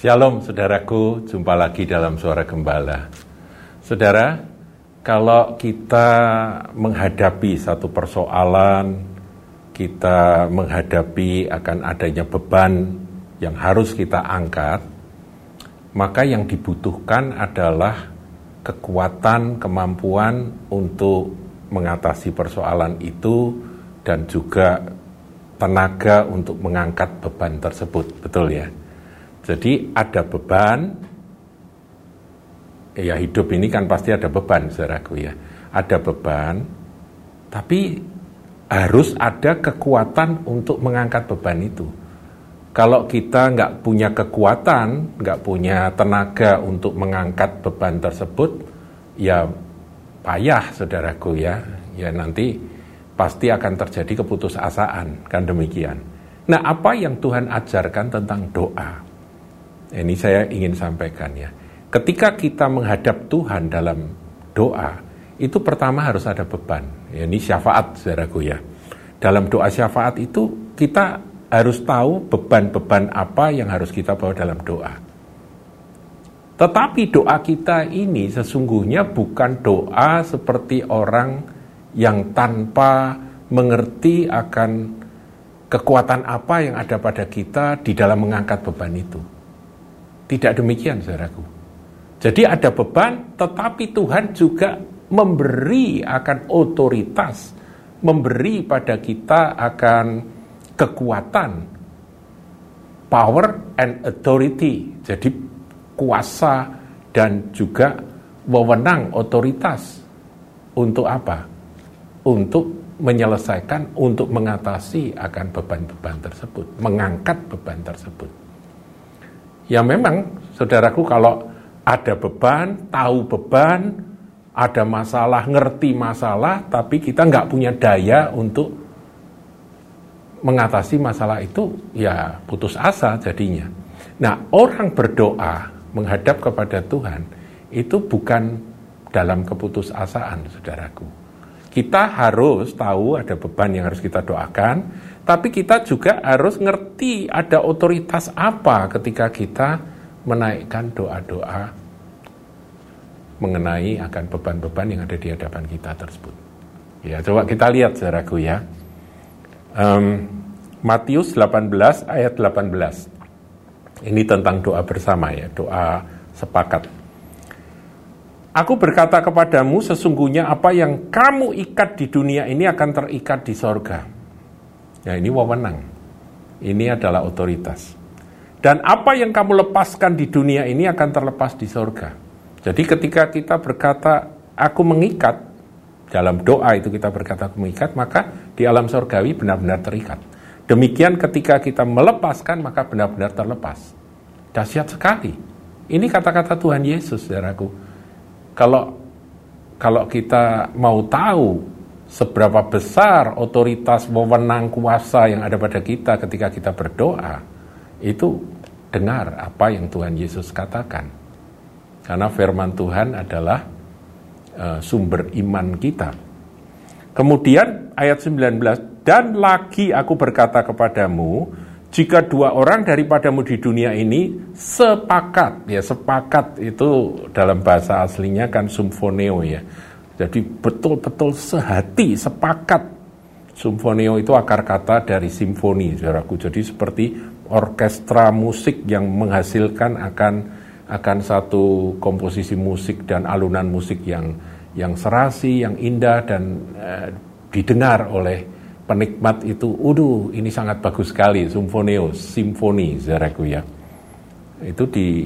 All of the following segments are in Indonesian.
Shalom saudaraku, jumpa lagi dalam suara gembala. Saudara, kalau kita menghadapi satu persoalan, kita menghadapi akan adanya beban yang harus kita angkat, maka yang dibutuhkan adalah kekuatan, kemampuan untuk mengatasi persoalan itu dan juga tenaga untuk mengangkat beban tersebut. Betul ya? Jadi ada beban, ya hidup ini kan pasti ada beban, saudaraku ya. Ada beban, tapi harus ada kekuatan untuk mengangkat beban itu. Kalau kita nggak punya kekuatan, nggak punya tenaga untuk mengangkat beban tersebut, ya payah, saudaraku ya. Ya nanti pasti akan terjadi keputusasaan, kan demikian. Nah, apa yang Tuhan ajarkan tentang doa? Ini saya ingin sampaikan ya. Ketika kita menghadap Tuhan dalam doa, itu pertama harus ada beban. Ya, ini syafaat, saudaraku ya. Dalam doa syafaat itu kita harus tahu beban-beban apa yang harus kita bawa dalam doa. Tetapi doa kita ini sesungguhnya bukan doa seperti orang yang tanpa mengerti akan kekuatan apa yang ada pada kita di dalam mengangkat beban itu. Tidak demikian, saudaraku. Jadi ada beban, tetapi Tuhan juga memberi akan otoritas, memberi pada kita akan kekuatan, power and authority. Jadi kuasa dan juga wewenang otoritas untuk apa? Untuk menyelesaikan, untuk mengatasi akan beban-beban tersebut, mengangkat beban tersebut. Ya memang, saudaraku kalau ada beban, tahu beban, ada masalah, ngerti masalah, tapi kita nggak punya daya untuk mengatasi masalah itu, ya putus asa jadinya. Nah, orang berdoa menghadap kepada Tuhan itu bukan dalam keputusasaan, saudaraku. Kita harus tahu ada beban yang harus kita doakan, tapi kita juga harus ngerti ada otoritas apa ketika kita menaikkan doa-doa mengenai akan beban-beban yang ada di hadapan kita tersebut. Ya, coba kita lihat saudaraku ya. Um, Matius 18 ayat 18. Ini tentang doa bersama ya, doa sepakat. Aku berkata kepadamu, sesungguhnya apa yang kamu ikat di dunia ini akan terikat di sorga Ya ini wewenang. Ini adalah otoritas. Dan apa yang kamu lepaskan di dunia ini akan terlepas di sorga. Jadi ketika kita berkata, aku mengikat, dalam doa itu kita berkata aku mengikat, maka di alam sorgawi benar-benar terikat. Demikian ketika kita melepaskan, maka benar-benar terlepas. Dahsyat sekali. Ini kata-kata Tuhan Yesus, saudaraku. Kalau kalau kita mau tahu seberapa besar otoritas wewenang kuasa yang ada pada kita ketika kita berdoa, itu dengar apa yang Tuhan Yesus katakan. Karena firman Tuhan adalah uh, sumber iman kita. Kemudian ayat 19, dan lagi aku berkata kepadamu, jika dua orang daripadamu di dunia ini sepakat, ya sepakat itu dalam bahasa aslinya kan sumfoneo ya, jadi betul-betul sehati, sepakat. Simfonio itu akar kata dari simfoni, saudaraku. Jadi seperti orkestra musik yang menghasilkan akan akan satu komposisi musik dan alunan musik yang yang serasi, yang indah dan eh, didengar oleh penikmat itu. Uduh, ini sangat bagus sekali, simfonio, simfoni, saudaraku ya. Itu di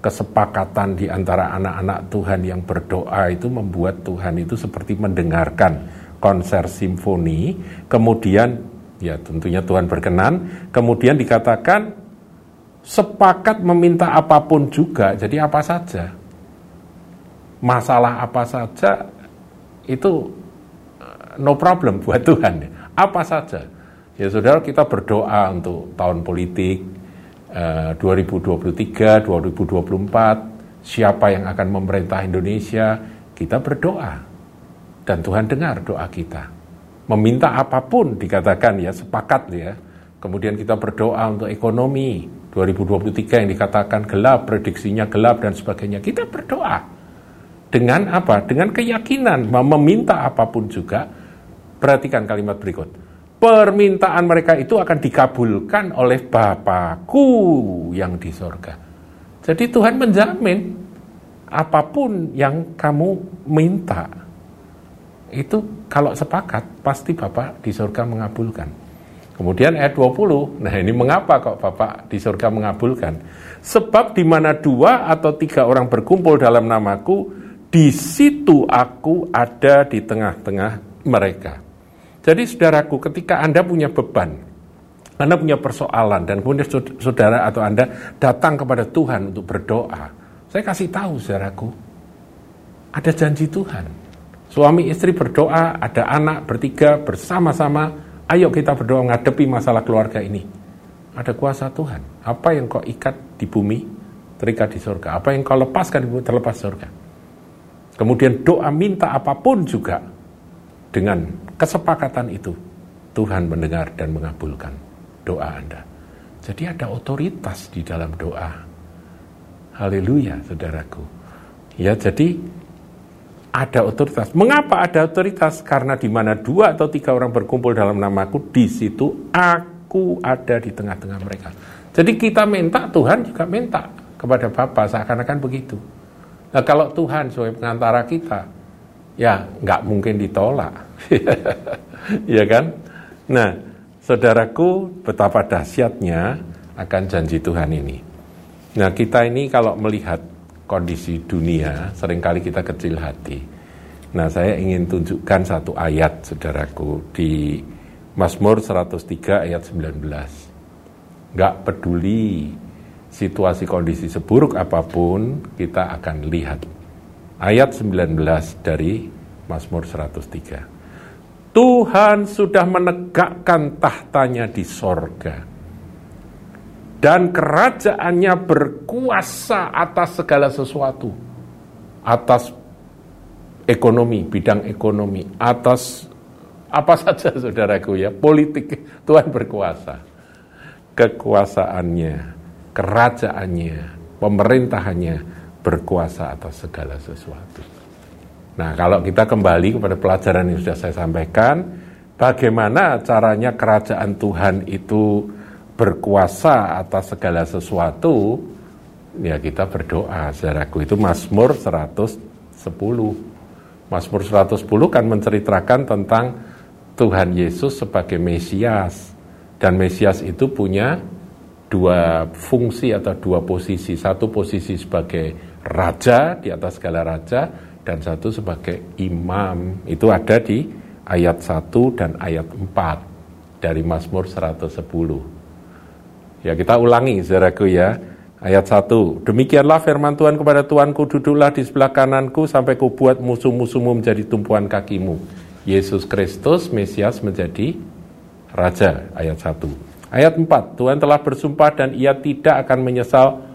kesepakatan di antara anak-anak Tuhan yang berdoa itu membuat Tuhan itu seperti mendengarkan konser simfoni, kemudian ya tentunya Tuhan berkenan, kemudian dikatakan sepakat meminta apa pun juga, jadi apa saja. Masalah apa saja itu eh, no problem buat Tuhan. Apa saja. Ya saudara kita berdoa untuk tahun politik, 2023, eh, 2024, siapa yang akan memerintah Indonesia, kita berdoa. Dan Tuhan dengar doa kita. Meminta apa pun dikatakan ya, sepakat ya. Kemudian kita berdoa untuk ekonomi, 2023 yang dikatakan gelap, prediksinya gelap dan sebagainya. Kita berdoa dengan apa? Dengan keyakinan meminta apa pun juga. Perhatikan kalimat berikut. Permintaan mereka itu akan dikabulkan oleh Bapakku yang di sorga. Jadi Tuhan menjamin apa pun yang kamu minta itu kalau sepakat pasti Bapak di surga mengabulkan. Kemudian ayat 20, nah ini mengapa kok Bapak di surga mengabulkan? Sebab di mana dua atau tiga orang berkumpul dalam namaku, di situ aku ada di tengah-tengah mereka. Jadi saudaraku, ketika Anda punya beban, Anda punya persoalan, dan kemudian saudara atau Anda datang kepada Tuhan untuk berdoa, saya kasih tahu saudaraku, ada janji Tuhan. Suami istri berdoa, ada anak bertiga bersama-sama Ayo kita berdoa menghadapi masalah keluarga ini. Ada kuasa Tuhan. Apa yang kau ikat di bumi, terikat di surga. Apa yang kau lepaskan di bumi, terlepas surga. Kemudian doa minta apa pun juga. Dengan kesepakatan itu, Tuhan mendengar dan mengabulkan doa Anda. Jadi ada otoritas di dalam doa. Haleluya, saudaraku. Ya, jadi ada otoritas. Mengapa ada otoritas? Karena di mana dua atau tiga orang berkumpul dalam namaku, di situ aku ada di tengah-tengah mereka. Jadi kita minta, Tuhan juga minta kepada Bapa, seakan-akan begitu. Nah kalau Tuhan sebagai pengantara kita, ya nggak mungkin ditolak. ya kan? Nah, saudaraku, betapa dahsyatnya akan janji Tuhan ini. Nah, kita ini kalau melihat kondisi dunia, sering kali kita kecil hati. Nah, saya ingin tunjukkan satu ayat, saudaraku, di Mazmur 103 ayat 19. Gak peduli situasi kondisi seburuk apa pun, kita akan lihat. Ayat 19 dari Mazmur 103. Tuhan sudah menegakkan tahtanya di sorga dan kerajaannya berkuasa atas segala sesuatu. Atas ekonomi, bidang ekonomi, atas apa saja saudaraku ya, politik Tuhan berkuasa. Kekuasaannya, kerajaannya, pemerintahannya berkuasa atas segala sesuatu. Nah, kalau kita kembali kepada pelajaran yang sudah saya sampaikan, bagaimana caranya kerajaan Tuhan itu berkuasa atas segala sesuatu, ya kita berdoa, saudaraku. Itu Mazmur 110. Mazmur 110 kan menceritakan tentang Tuhan Yesus sebagai Mesias. Dan Mesias itu punya dua fungsi atau dua posisi. Satu posisi sebagai raja di atas segala raja dan satu sebagai imam. Itu ada di ayat 1 dan ayat 4 dari Mazmur 110. Ya kita ulangi saudaraku ya. Ayat 1. Demikianlah firman Tuhan kepada Tuanku, duduklah di sebelah kananku sampai kubuat musuh-musuhmu menjadi tumpuan kakimu. Yesus Kristus, Mesias menjadi Raja. Ayat 1. Ayat 4. Tuhan telah bersumpah dan ia tidak akan menyesal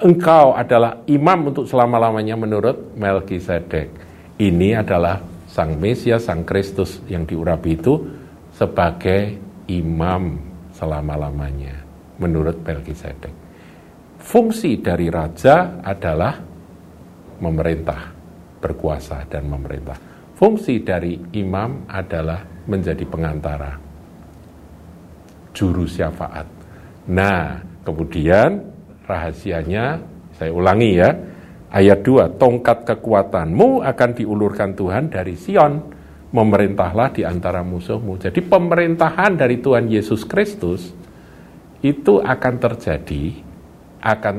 engkau adalah imam untuk selama-lamanya menurut Melkisedek. Ini adalah Sang Mesias, Sang Kristus yang diurapi itu sebagai imam selama-lamanya menurut Melkisedek. Fungsi dari raja adalah memerintah, berkuasa dan memerintah. Fungsi dari imam adalah menjadi pengantara, juru syafaat. Nah, kemudian rahasianya saya ulangi ya. Ayat 2, tongkat kekuatanmu akan diulurkan Tuhan dari Sion, memerintahlah di antara musuhmu. Jadi pemerintahan dari Tuhan Yesus Kristus itu akan terjadi, akan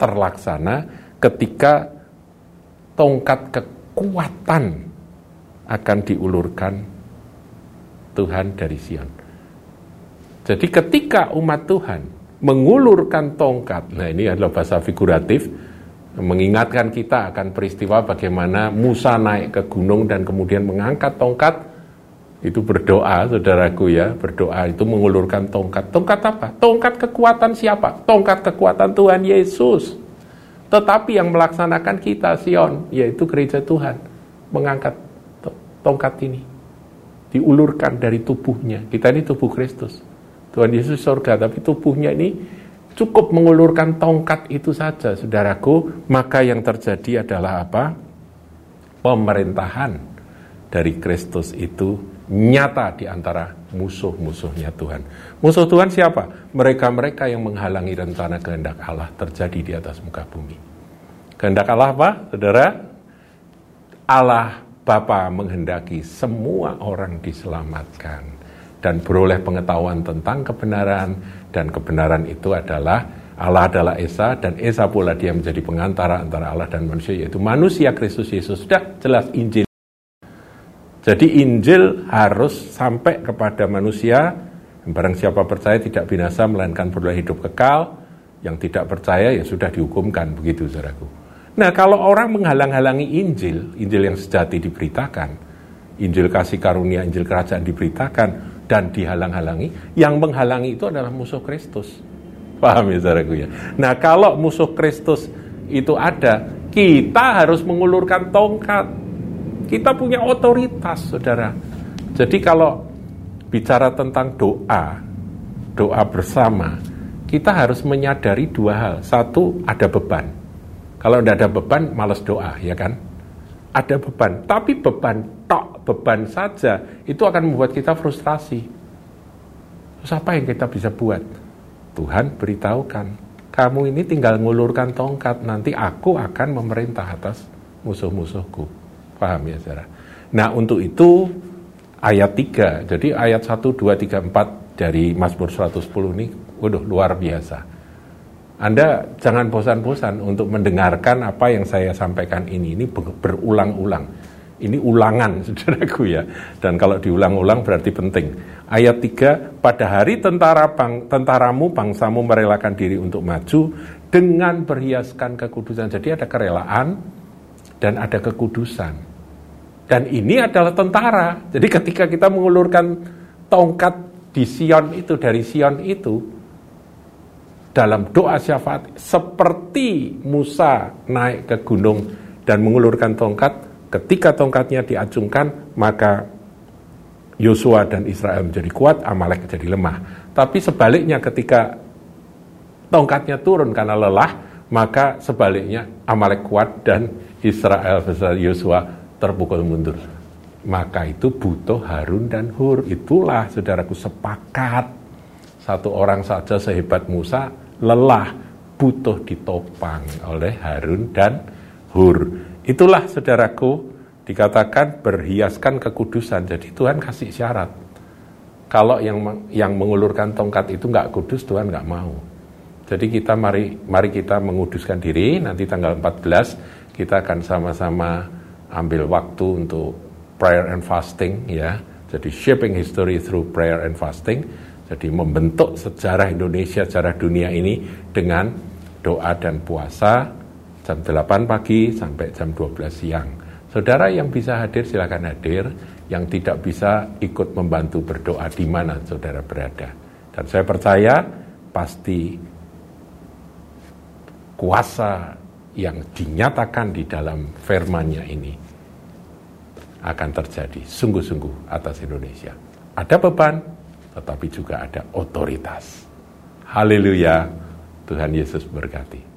terlaksana ketika tongkat kekuatan akan diulurkan Tuhan dari Sion. Jadi ketika umat Tuhan mengulurkan tongkat, nah ini adalah bahasa figuratif, mengingatkan kita akan peristiwa bagaimana Musa naik ke gunung dan kemudian mengangkat tongkat itu berdoa, saudaraku ya, berdoa itu mengulurkan tongkat. Tongkat apa? Tongkat kekuatan siapa? Tongkat kekuatan Tuhan Yesus. Tetapi yang melaksanakan kita, Sion, yaitu gereja Tuhan, mengangkat tongkat ini. Diulurkan dari tubuhnya. Kita ini tubuh Kristus. Tuhan Yesus surga, tapi tubuhnya ini cukup mengulurkan tongkat itu saja, saudaraku, maka yang terjadi adalah apa? Pemerintahan dari Kristus itu nyata di antara musuh-musuhnya Tuhan. Musuh Tuhan siapa? Mereka-mereka yang menghalangi rencana kehendak Allah terjadi di atas muka bumi. Kehendak Allah apa, saudara? Allah Bapa menghendaki semua orang diselamatkan dan beroleh pengetahuan tentang kebenaran dan kebenaran itu adalah Allah adalah Esa dan Esa pula dia menjadi pengantara antara Allah dan manusia yaitu manusia Kristus Yesus. Sudah jelas Injil. Jadi Injil harus sampai kepada manusia barang siapa percaya tidak binasa melainkan beroleh hidup kekal yang tidak percaya ya sudah dihukumkan begitu saudaraku. Nah kalau orang menghalang-halangi Injil, Injil yang sejati diberitakan, Injil kasih karunia, Injil kerajaan diberitakan, dan dihalang-halangi, yang menghalangi itu adalah musuh Kristus. Paham ya saudaraku ya? Nah kalau musuh Kristus itu ada, kita harus mengulurkan tongkat. Kita punya otoritas, saudara. Jadi kalau bicara tentang doa, doa bersama, kita harus menyadari dua hal. Satu, ada beban. Kalau tidak ada beban, malas doa, ya kan? Ada beban, tapi beban tok, beban saja, itu akan membuat kita frustrasi. Terus apa yang kita bisa buat? Tuhan beritahukan, kamu ini tinggal ngulurkan tongkat, nanti aku akan memerintah atas musuh-musuhku. Paham ya, saudara? Nah, untuk itu ayat 3, jadi ayat 1, 2, 3, 4 dari Mazmur 110 ini, waduh, luar biasa anda jangan bosan-bosan untuk mendengarkan apa yang saya sampaikan ini. Ini berulang-ulang. Ini ulangan, saudaraku ya. Dan kalau diulang-ulang berarti penting. Ayat 3, pada hari tentara bang, tentaramu, bangsamu merelakan diri untuk maju dengan berhiaskan kekudusan. Jadi ada kerelaan dan ada kekudusan. Dan ini adalah tentara. Jadi ketika kita mengulurkan tongkat di Sion itu, dari Sion itu, dalam doa syafaat seperti Musa naik ke gunung dan mengulurkan tongkat ketika tongkatnya diacungkan maka Yosua dan Israel menjadi kuat Amalek menjadi lemah. Tapi sebaliknya ketika tongkatnya turun karena lelah maka sebaliknya Amalek kuat dan Israel besar Yosua terpukul mundur. Maka itu butuh Harun dan Hur. Itulah saudaraku sepakat. Satu orang saja sehebat Musa lelah butuh ditopang oleh Harun dan Hur. Itulah saudaraku dikatakan berhiaskan kekudusan. Jadi Tuhan kasih syarat. Kalau yang yang mengulurkan tongkat itu nggak kudus, Tuhan nggak mau. Jadi kita mari mari kita menguduskan diri. Nanti tanggal 14 kita akan sama-sama ambil waktu untuk prayer and fasting ya. Jadi shaping history through prayer and fasting jadi membentuk sejarah Indonesia, sejarah dunia ini dengan doa dan puasa jam 8 pagi sampai jam 12 siang. Saudara yang bisa hadir silakan hadir, yang tidak bisa ikut membantu berdoa di mana saudara berada. Dan saya percaya pasti kuasa yang dinyatakan di dalam firmannya ini akan terjadi sungguh-sungguh atas Indonesia. Ada beban, tetapi juga ada otoritas. Haleluya, Tuhan Yesus berkati.